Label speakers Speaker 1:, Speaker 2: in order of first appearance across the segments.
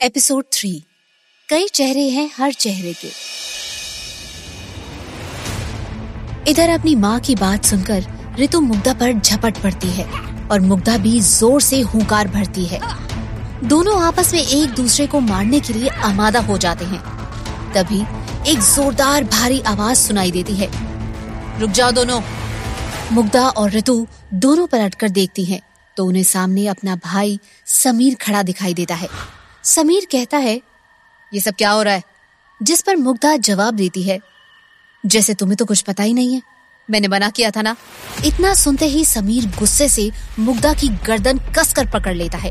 Speaker 1: Episode three. कई चेहरे हैं हर चेहरे के। इधर अपनी माँ की बात सुनकर ऋतु मुग्धा पर झपट पड़ती है और मुग्धा भी ज़ोर से हुंकार भरती है। दोनों आपस में एक दूसरे को मारने के लिए आमादा हो जाते हैं। तभी एक जोरदार भारी आवाज़ सुनाई देती है। रुक जाओ दोनों। मुग्धा और ऋतु दोनों पलट कर देखती हैं तो उन्हें सामने अपना भाई समीर खड़ा दिखाई देता है। समीर कहता है, ये सब क्या हो रहा है? जिस पर मुग्धा जवाब देती है। जैसे तुम्हें तो कुछ पता ही नहीं है। मैंने मना किया था ना? इतना सुनते ही समीर गुस्से से मुग्धा की गर्दन कसकर पकड़ लेता है।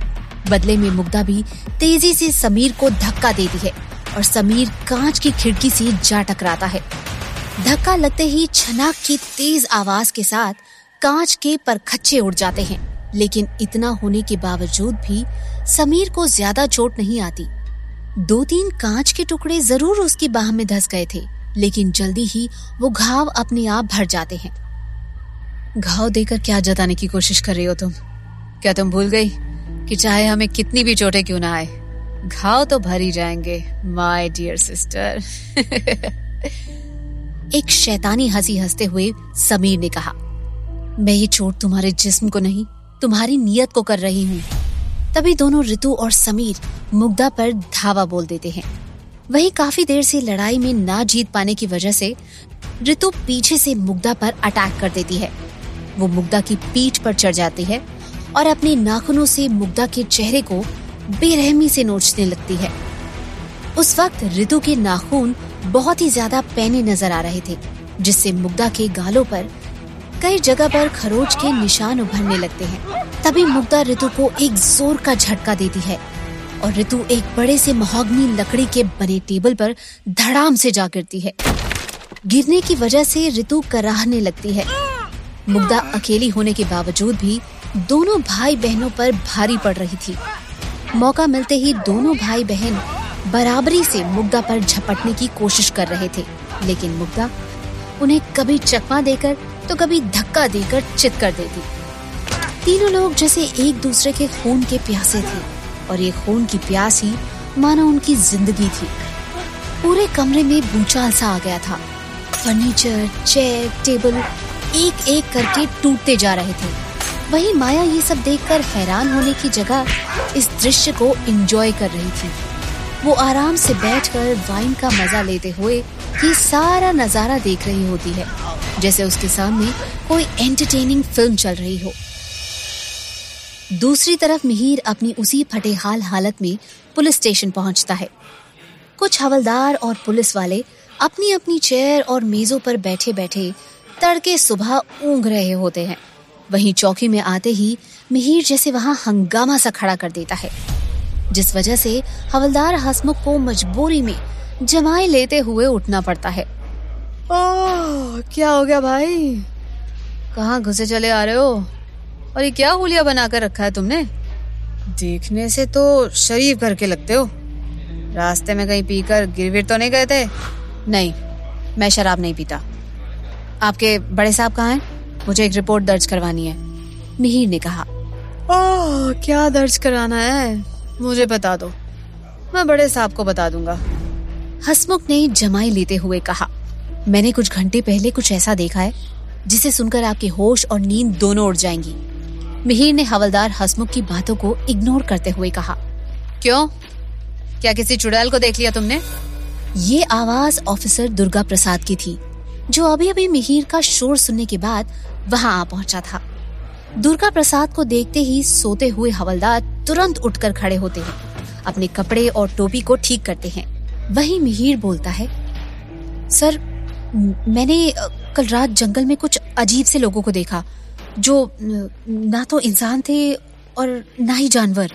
Speaker 1: बदले में मुग्धा भी तेज़ी से समीर को धक्का देती है और समीर कांच की खिड़की से जा टकराता है। धक्का लगते ही छनाक की तेज आवाज़ के साथ कांच के परखच्चे उड़ जाते हैं। लेकिन इतना होने के बावजूद भी समीर को ज़्यादा चोट नहीं आती। दो तीन कांच के टुकड़े ज़रूर उसकी बाह में धस गए थे, लेकिन जल्दी ही वो घाव अपने आप भर जाते हैं। घाव देकर क्या जताने की कोशिश कर रही हो तुम? क्या तुम भूल गई कि चाहे हमें कितनी भी चोटें क्यों ना आए? घाव तो भर ही जाएँगे माय डियर सिस्टर एक शैतानी हँसी हँसते हुए समीर ने कहा, मैं ये चोट तुम्हारे जिस्म को नहीं तुम्हारी नियत को कर रही हूँ। तभी दोनों ऋतु और समीर मुग्धा पर धावा बोल देते हैं। वही काफ़ी देर से लड़ाई में ना जीत पाने की वजह से ऋतु पीछे से मुग्धा पर अटैक कर देती है। वो मुग्धा की पीठ पर चढ़ जाती है और अपने नाखूनों से मुग्धा के चेहरे को बेरहमी से नोचने लगती है। उस वक्त ऋतु के नाखून बहुत ही ज़्यादा पैने नज़र आ रहे थे, जिससे मुग्धा के गालों पर कई जगह पर खरोच के निशान उभरने लगते हैं। तभी मुग्धा ऋतु को एक ज़ोर का झटका देती है और ऋतु एक बड़े से महोगनी लकड़ी के बने टेबल पर धड़ाम से जा गिरती है। गिरने की वजह से ऋतु कराहने लगती है। मुग्धा अकेली होने के बावजूद भी दोनों भाई बहनों पर भारी पड़ रही थी। मौका मिलते ही दोनों भाई बहन बराबरी से मुग्धा पर झपटने की कोशिश कर रहे थे, लेकिन मुग्धा उन्हें कभी चकमा देकर तो कभी धक्का देकर चित कर देती। तीनों लोग जैसे एक दूसरे के खून के प्यासे थे, और ये खून की प्यास ही मानो उनकी ज़िंदगी थी। पूरे कमरे में भूचाल सा आ गया था। फर्नीचर, चेयर, टेबल एक एक करके टूटते जा रहे थे। वही माया ये सब देखकर हैरान होने की जगह इस दृश्य को एंजॉय कर रही थी। वो आराम से बैठकर वाइन का मज़ा लेते हुए ये सारा नज़ारा देख रही होती है। जैसे उसके सामने कोई एंटरटेनिंग फ़िल्म चल रही हो। दूसरी तरफ़ मिहिर अपनी उसी फटेहाल हालत में पुलिस स्टेशन पहुँचता है। कुछ हवलदार और पुलिस वाले अपनी अपनी चेयर और मेजों पर बैठे बैठे तड़के सुबह ऊंघ रहे होते हैं। वहीं चौकी में आते ही मिहिर जैसे वहाँ हंगामा सा खड़ा कर देता है। जिस वजह से हवलदार हसमुख को मजबूरी में जमाए लेते हुए उठना पड़ता है। क्या हो गया भाई? कहाँ घुसे चले आ रहे हो? और ये क्या हुलिया बनाकर रखा है तुमने? देखने से तो शरीफ करके लगते हो। रास्ते में कहीं पीकर गिरविर तो नहीं गए थे? नहीं, मैं शराब नहीं पीता। आपके बड़े साहब कहाँ हैं? मुझे एक रिपोर्ट दर्ज करवानी है। मिहिर ने कहा। ओह, क्या दर्ज कराना है? मुझे बता दो। मैं बड़े साहब को बता दूँगा। हसमुख ने जमाई लेते हुए कहा। मैंने कुछ घंटे पहले कुछ ऐसा देखा है जिसे सुनकर आपके होश और नींद दोनों उड़ जाएँगी। मिहिर ने हवलदार हसमुख की बातों को इग्नोर करते हुए कहा क्यों? क्या किसी चुड़ैल को देख लिया तुमने? ये आवाज़ ऑफिसर दुर्गा प्रसाद की थी जो अभी अभी मिहिर का शोर सुनने के बाद वहाँ आ पहुँचा था। दुर्गा प्रसाद को देखते ही सोते हुए हवलदार तुरंत उठकर खड़े होते हैं अपने कपड़े और टोपी को ठीक करते हैं। वही मिहिर बोलता है सर मैंने कल रात जंगल में कुछ अजीब से लोगों को देखा, जो, ना तो इंसान थे और ना ही जानवर।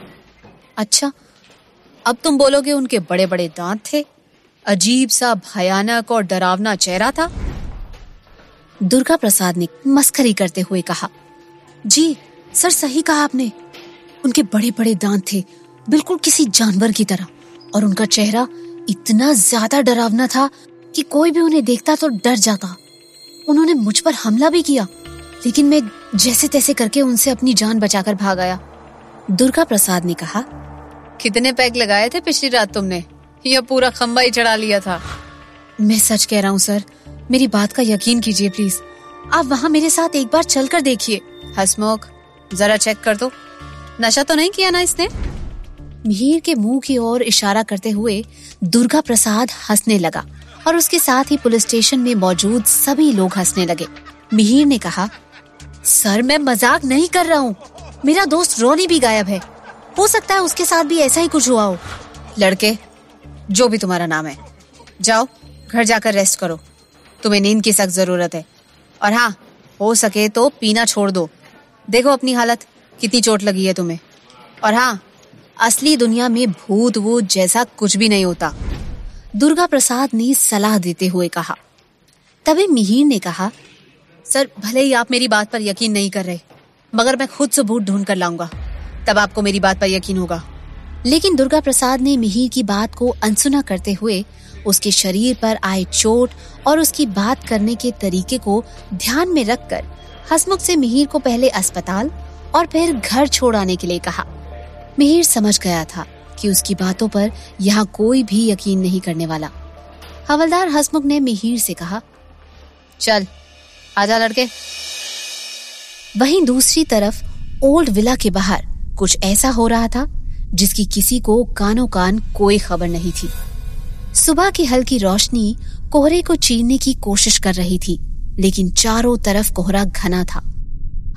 Speaker 1: अच्छा अब तुम बोलोगे उनके बड़े बड़े दांत थे, अजीब सा भयानक और डरावना चेहरा था? दुर्गा प्रसाद ने मस्करी करते हुए कहा, जी, सर, सही कहा आपने। उनके बड़े बड़े दांत थे, बिल्कुल किसी जानवर की तरह, और उनका चेहरा इतना ज़्यादा डरावना था कि कोई भी उन्हें देखता तो डर जाता। उन्होंने मुझ पर हमला भी किया लेकिन मैं जैसे तैसे करके उनसे अपनी जान बचाकर भाग आया। दुर्गा प्रसाद ने कहा कितने पैक लगाए थे पिछली रात तुमने? या पूरा खंबा ही चढ़ा लिया था। मैं सच कह रहा हूँ सर। मेरी बात का यकीन कीजिए प्लीज़। आप वहाँ मेरे साथ एक बार चल कर देखिए। हसमुख जरा चेक कर दो। नशा तो नहीं किया ना इसने? मिहिर के मुँह की ओर इशारा करते हुए दुर्गा प्रसाद हंसने लगा। और उसके साथ ही पुलिस स्टेशन में मौजूद सभी लोग हंसने लगे। मिहिर ने कहा, सर, मैं मज़ाक नहीं कर रहा हूँ। मेरा दोस्त रोनी भी गायब है। हो सकता है उसके साथ भी ऐसा ही कुछ हुआ हो। लड़के, जो भी तुम्हारा नाम है, जाओ, घर जाकर रेस्ट करो। तुम्हें नींद की सख्त ज़रूरत है। और हाँ हो सके तो पीना छोड़ दो। देखो अपनी हालत, कितनी चोट लगी है तुम्हें। और हाँ असली दुनिया में भूत वूत जैसा कुछ भी नहीं होता। दुर्गा प्रसाद ने सलाह देते हुए कहा। तभी मिहिर ने कहा, सर, भले ही आप मेरी बात पर यकीन नहीं कर रहे, मगर मैं खुद से भूत ढूंढ कर लाऊँगा। तब आपको मेरी बात पर यकीन होगा। लेकिन दुर्गा प्रसाद ने मिहिर की बात को अनसुना करते हुए उसके शरीर पर आए चोट और उसकी बात करने के तरीके को ध्यान में रखकर हसमुख से मिहिर को पहले अस्पताल और फिर घर छोड़ आने के लिए कहा। मिहिर समझ गया था। कि उसकी बातों पर यहाँ कोई भी यकीन नहीं करने वाला। हवलदार हसमुख ने मिहिर से कहा, चल आजा लड़के। वहीं दूसरी तरफ़ ओल्ड विला के बाहर कुछ ऐसा हो रहा था, जिसकी किसी को कानो कान कोई खबर नहीं थी। सुबह की हल्की रोशनी कोहरे को चीरने की कोशिश कर रही थी, लेकिन चारों तरफ़ कोहरा घना था।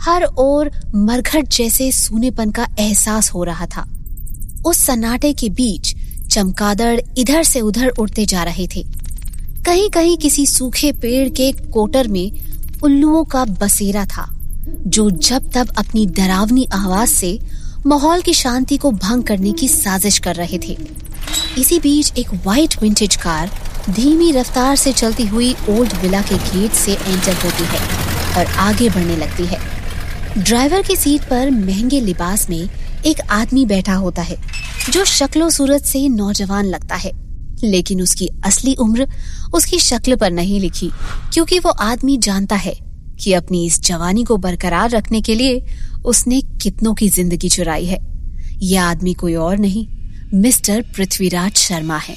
Speaker 1: हर ओर मरघट जैसे सूनेपन का एहसास हो रहा था। उस सन्नाटे के बीच चमकादड़ इधर से उधर उड़ते जा रहे थे। कहीं कहीं किसी सूखे पेड़ के कोटर में उल्लुओं का बसेरा था, जो जब तब अपनी डरावनी आवाज़ से माहौल की शांति को भंग करने की साजिश कर रहे थे। इसी बीच एक व्हाइट विंटेज कार धीमी रफ्तार से चलती हुई ओल्ड विला के गेट से एंटर होती है और आगे बढ़ने लगती है। ड्राइवर की सीट पर महँगे लिबास में एक आदमी बैठा होता है, जो शक्लो सूरत से नौजवान लगता है। लेकिन उसकी असली उम्र उसकी शक्ल पर नहीं लिखी, क्योंकि वो आदमी जानता है कि अपनी इस जवानी को बरकरार रखने के लिए उसने कितनों की ज़िंदगी चुराई है। यह आदमी कोई और नहीं, मिस्टर पृथ्वीराज शर्मा है।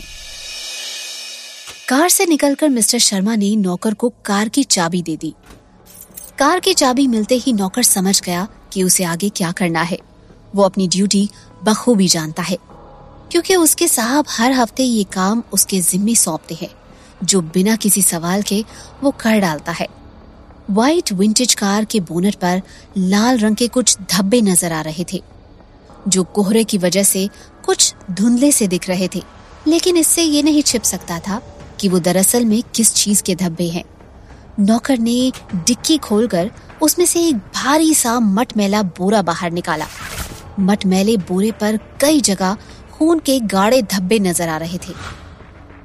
Speaker 1: कार से निकलकर मिस्टर शर्मा ने नौकर को कार की चाबी दे दी। कार की चाबी मिलते ही नौकर समझ गया कि उसे आगे क्या करना है। वो अपनी ड्यूटी बखूबी जानता है, क्योंकि उसके साहब हर हफ़्ते ये काम उसके जिम्मे सौंपते हैं, जो बिना किसी सवाल के वो कर डालता है। व्हाइट विंटेज कार के बोनट पर लाल रंग के कुछ धब्बे नज़र आ रहे थे, जो कोहरे की वजह से कुछ धुंधले से दिख रहे थे। लेकिन इससे ये नहीं छिप सकता था कि वो दरअसल में किस चीज़ के धब्बे हैं। नौकर ने डिक्की खोलकर उसमें से एक भारी सा मटमैला बोरा बाहर निकाला। मटमैले बोरे पर कई जगह खून के गाढ़े धब्बे नज़र आ रहे थे।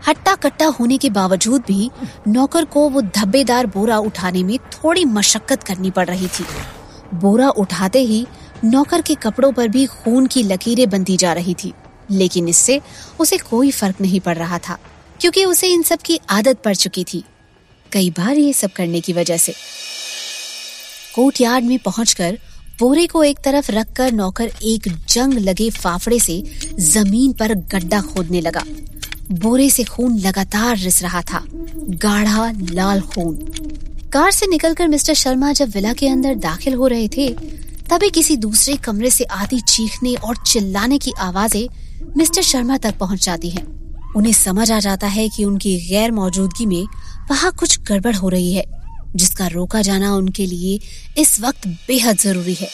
Speaker 1: हट्टा कट्टा होने के बावजूद भी नौकर को वो धब्बेदार बोरा उठाने में थोड़ी मशक्कत करनी पड़ रही थी। बोरा उठाते ही नौकर के कपड़ों पर भी खून की लकीरें बनती जा रही थी, लेकिन इससे उसे कोई फ़र्क नहीं पड़ रहा था, क्योंकि उसे इन सब की आदत पड़ चुकी थी, कई बार ये सब करने की वजह से। कोर्ट यार्ड में पहुंचकर बोरे को एक तरफ़ रखकर नौकर एक जंग लगे फाफड़े से ज़मीन पर गड्ढा खोदने लगा। बोरे से खून लगातार रिस रहा था। गाढ़ा, लाल खून। कार से निकलकर मिस्टर शर्मा जब विला के अंदर दाखिल हो रहे थे, तभी किसी दूसरे कमरे से आती चीखने और चिल्लाने की आवाज़ें मिस्टर शर्मा तक पहुँच जाती हैं। उन्हें समझ आ जाता है कि उनकी गैर मौजूदगी में वहाँ कुछ गड़बड़ हो रही है। जिसका रोका जाना उनके लिए इस वक्त बेहद ज़रूरी है।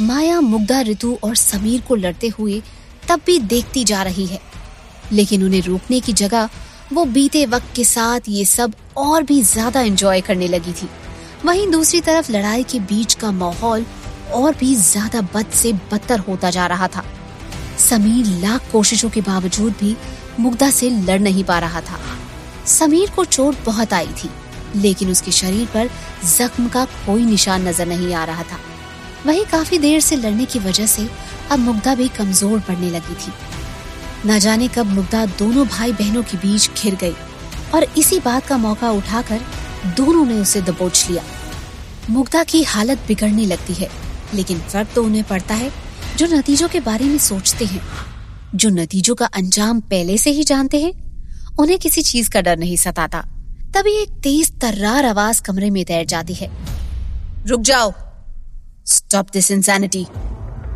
Speaker 1: माया, मुग्धा, ऋतु और समीर को लड़ते हुए तब भी देखती जा रही है। लेकिन उन्हें रोकने की जगह वो बीते वक्त के साथ ये सब और भी ज़्यादा एंजॉय करने लगी थी। वहीं दूसरी तरफ़ लड़ाई के बीच का माहौल और भी ज़्यादा बद से बदतर होता जा रहा था। समीर लाख कोशिशों के बावजूद भी मुग्धा से लड़ नहीं पा रहा था। समीर को चोट बहुत आई थी। लेकिन उसके शरीर पर जख्म का कोई निशान नज़र नहीं आ रहा था। वही काफ़ी देर से लड़ने की वजह से अब मुग्धा भी कमज़ोर पड़ने लगी थी। न जाने कब मुग्धा दोनों भाई बहनों के बीच घिर गई और इसी बात का मौका उठाकर दोनों ने उसे दबोच लिया। मुग्धा की हालत बिगड़ने लगती है, लेकिन फ़र्क तो उन्हें पड़ता है, जो नतीजों के बारे में सोचते हैं। जो नतीजों का अंजाम पहले से ही जानते हैं, उन्हें किसी चीज़ का डर नहीं सताता। तभी एक तेज तर्रार आवाज़ कमरे में तैर जाती है। रुक जाओ। स्टॉप दिस इंसैनिटी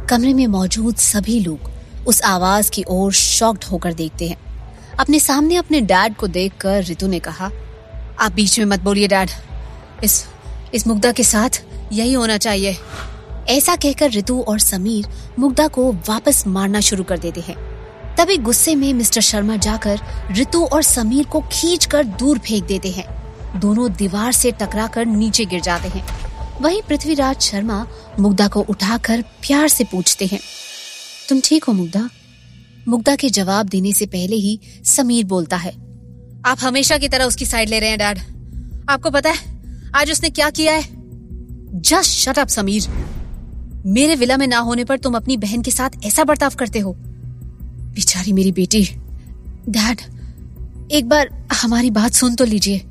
Speaker 1: कमरे में मौजूद सभी लोग उस आवाज़ की ओर शॉक्ड होकर देखते हैं। अपने सामने अपने डैड को देखकर रितु ने कहा, आप बीच में मत बोलिए डैड इस इस मुग्धा के साथ यही होना चाहिए। ऐसा कहकर रितु और समीर मुग्धा को वापस मारना शुरू कर देते हैं। तभी गुस्से में मिस्टर शर्मा जाकर रितु और समीर को खींच कर दूर फेंक देते हैं। दोनों दीवार से टकराकर नीचे गिर जाते हैं। वहीं पृथ्वीराज शर्मा मुग्धा को उठाकर प्यार से पूछते हैं, तुम ठीक हो मुग्धा? मुग्धा के जवाब देने से पहले ही समीर बोलता है, आप हमेशा की तरह उसकी साइड ले रहे हैं, डैड। आपको पता है, आज उसने क्या किया है? Just shut up, Sameer. मेरे विला में ना होने पर तुम अपनी बहन के साथ ऐसा बर्ताव करते हो। बेचारी मेरी बेटी। डैड एक बार हमारी बात सुन तो लीजिए।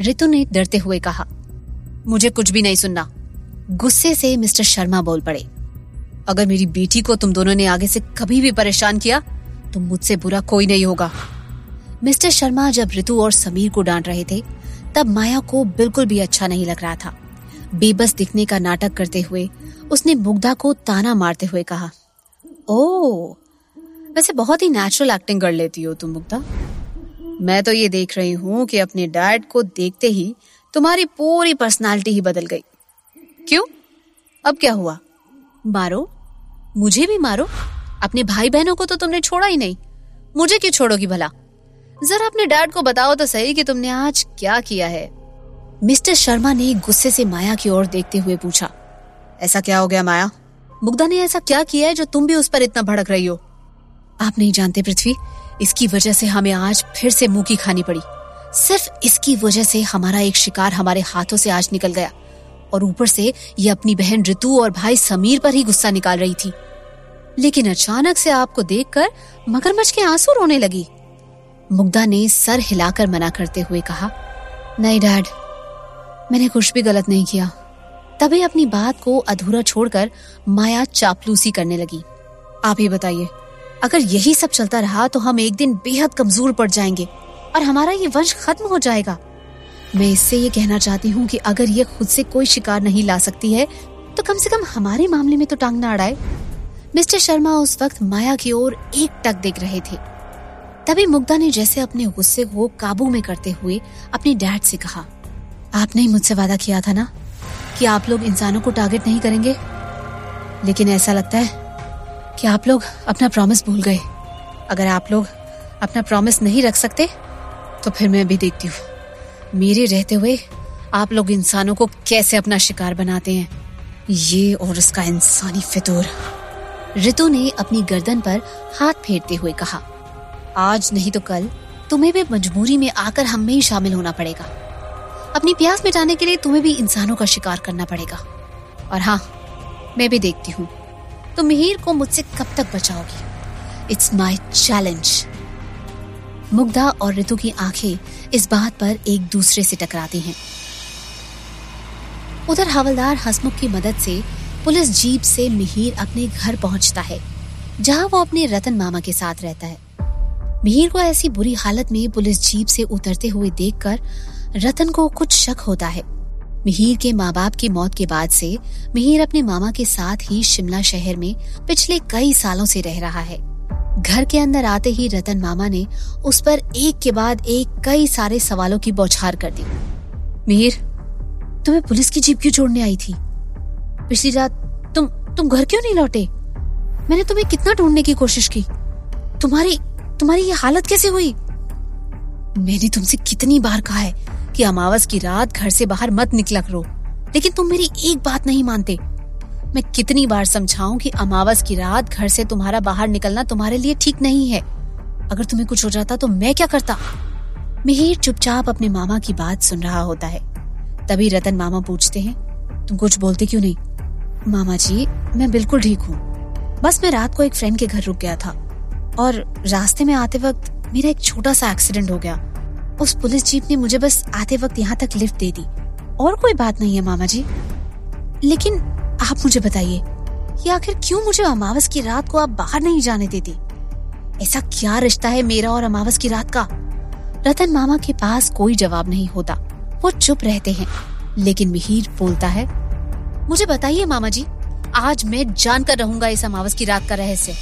Speaker 1: रितु ने डरते हुए कहा, मुझे कुछ भी नहीं सुनना। गुस्से से मिस्टर शर्मा बोल पड़े। अगर मेरी बेटी को तुम दोनों ने आगे से कभी भी परेशान किया तो मुझसे बुरा कोई नहीं होगा। मिस्टर शर्मा जब रितु और समीर को डांट रहे थे, तब माया को बिल्कुल भी अच्छा नहीं लग रहा था। बेबस दिखने का नाटक करते हुए उसने मुग्धा को ताना मारते हुए कहा, ओ वैसे बहुत ही नेचुरल एक्टिंग कर लेती हो तुम मुग्धा मैं तो ये देख रही हूँ कि अपने डैड को देखते ही तुम्हारी पूरी पर्सनालिटी ही बदल गई। क्यों? अब क्या हुआ? मारो? मुझे भी मारो? अपने भाई बहनों को तो तुमने छोड़ा ही नहीं। मुझे क्यों छोड़ोगी भला? जरा अपने डैड को बताओ तो सही कि तुमने आज क्या किया है। मिस्टर शर्मा ने गुस्से से माया की ओर देखते हुए पूछा, ऐसा क्या हो गया माया? मुग्धा ने ऐसा क्या किया है जो तुम भी उस पर इतना भड़क रही हो? आप नहीं जानते पृथ्वी, इसकी वजह से हमें आज फिर से मुँह की खानी पड़ी। सिर्फ़ इसकी वजह से हमारा एक शिकार हमारे हाथों से आज निकल गया और ऊपर से ये अपनी बहन ऋतु और भाई समीर पर ही गुस्सा निकाल रही थी। लेकिन अचानक से आपको देखकर मगरमच्छ के आँसू रोने लगी। मुग्धा ने सर हिलाकर मना करते हुए कहा, नहीं, डैड, मैंने कुछ भी गलत नहीं किया। तभी अपनी बात को अधूरा छोड़कर माया चापलूसी करने लगी। आप ही बताइए अगर यही सब चलता रहा तो हम एक दिन बेहद कमज़ोर पड़ जाएँगे और हमारा ये वंश खत्म हो जाएगा। मैं इससे ये कहना चाहती हूँ कि अगर ये खुद से कोई शिकार नहीं ला सकती है तो कम से कम हमारे मामले में तो टांग ना अड़ाए। मिस्टर शर्मा उस वक्त माया की ओर एक टक देख रहे थे। तभी मुग्धा ने जैसे अपने गुस्से को काबू में करते हुए अपने डैड से कहा, आपने ही मुझसे वादा किया था ना कि आप लोग इंसानों को टारगेट नहीं करेंगे? लेकिन ऐसा लगता है कि आप लोग अपना प्रॉमिस भूल गए। अगर आप लोग अपना प्रॉमिस नहीं रख सकते तो फिर मैं भी देखती हूँ। मेरे रहते हुए आप लोग इंसानों को कैसे अपना शिकार बनाते हैं, ये और उसका इंसानी फितूर। रितु ने अपनी गर्दन पर हाथ फेरते हुए कहा, आज नहीं तो कल तुम्हें भी मजबूरी में आकर हम में ही शामिल होना पड़ेगा। अपनी प्यास मिटाने के लिए तुम्हें भी इंसानों का शिकार करना पड़ेगा। और हाँ मैं भी देखती हूँ। तुम मिहिर को मुझसे कब तक बचाओगी? इट्स माई चैलेंज मुग्धा और ऋतु की आँखें इस बात पर एक दूसरे से टकराती हैं। उधर हवलदार हसमुख की मदद से पुलिस जीप से मिहिर अपने घर पहुँचता है, जहाँ वो अपने रतन मामा के साथ रहता है। मिहिर को ऐसी बुरी हालत में पुलिस जीप से उतरते हुए देखकर रतन को कुछ शक होता है। मिहिर के माँ बाप की मौत के बाद से मिहिर अपने मामा के साथ ही शिमला शहर में पिछले कई सालों से रह रहा है। घर के अंदर आते ही रतन मामा ने उस पर एक के बाद एक कई सारे सवालों की बौछार कर दी। मिहिर, तुम्हें पुलिस की जीप क्यों छोड़ने आई थी? पिछली रात तुम तुम घर क्यों नहीं लौटे? मैंने तुम्हें कितना ढूँढने की कोशिश की। तुम्हारी तुम्हारी ये हालत कैसे हुई? मैंने तुमसे कितनी बार कहा है कि अमावस की रात घर से बाहर मत निकला करो। लेकिन तुम मेरी एक बात नहीं मानते। मैं कितनी बार समझाऊं कि अमावस की रात घर से तुम्हारा बाहर निकलना तुम्हारे लिए ठीक नहीं है। अगर तुम्हें कुछ हो जाता तो मैं क्या करता? मिहिर चुपचाप अपने मामा की बात सुन रहा होता है। तभी रतन मामा पूछते हैं, तुम कुछ बोलते क्यों नहीं? मामा जी, मैं बिल्कुल ठीक हूँ। बस मैं रात को एक फ्रेंड के घर रुक गया था और रास्ते में आते वक्त मेरा एक छोटा सा एक्सीडेंट हो गया। उस पुलिस जीप ने मुझे बस आते वक्त यहाँ तक लिफ्ट दे दी। और कोई बात नहीं है, मामा जी। लेकिन आप मुझे बताइए कि आखिर क्यों मुझे अमावस की रात को आप बाहर नहीं जाने देती? ऐसा क्या रिश्ता है मेरा और अमावस की रात का? रतन मामा के पास कोई जवाब नहीं होता। वो चुप रहते हैं। लेकिन मिहिर बोलता है, मुझे बताइए, मामा जी, आज मैं जानकर रहूँगा इस अमावस की रात का रहस्य।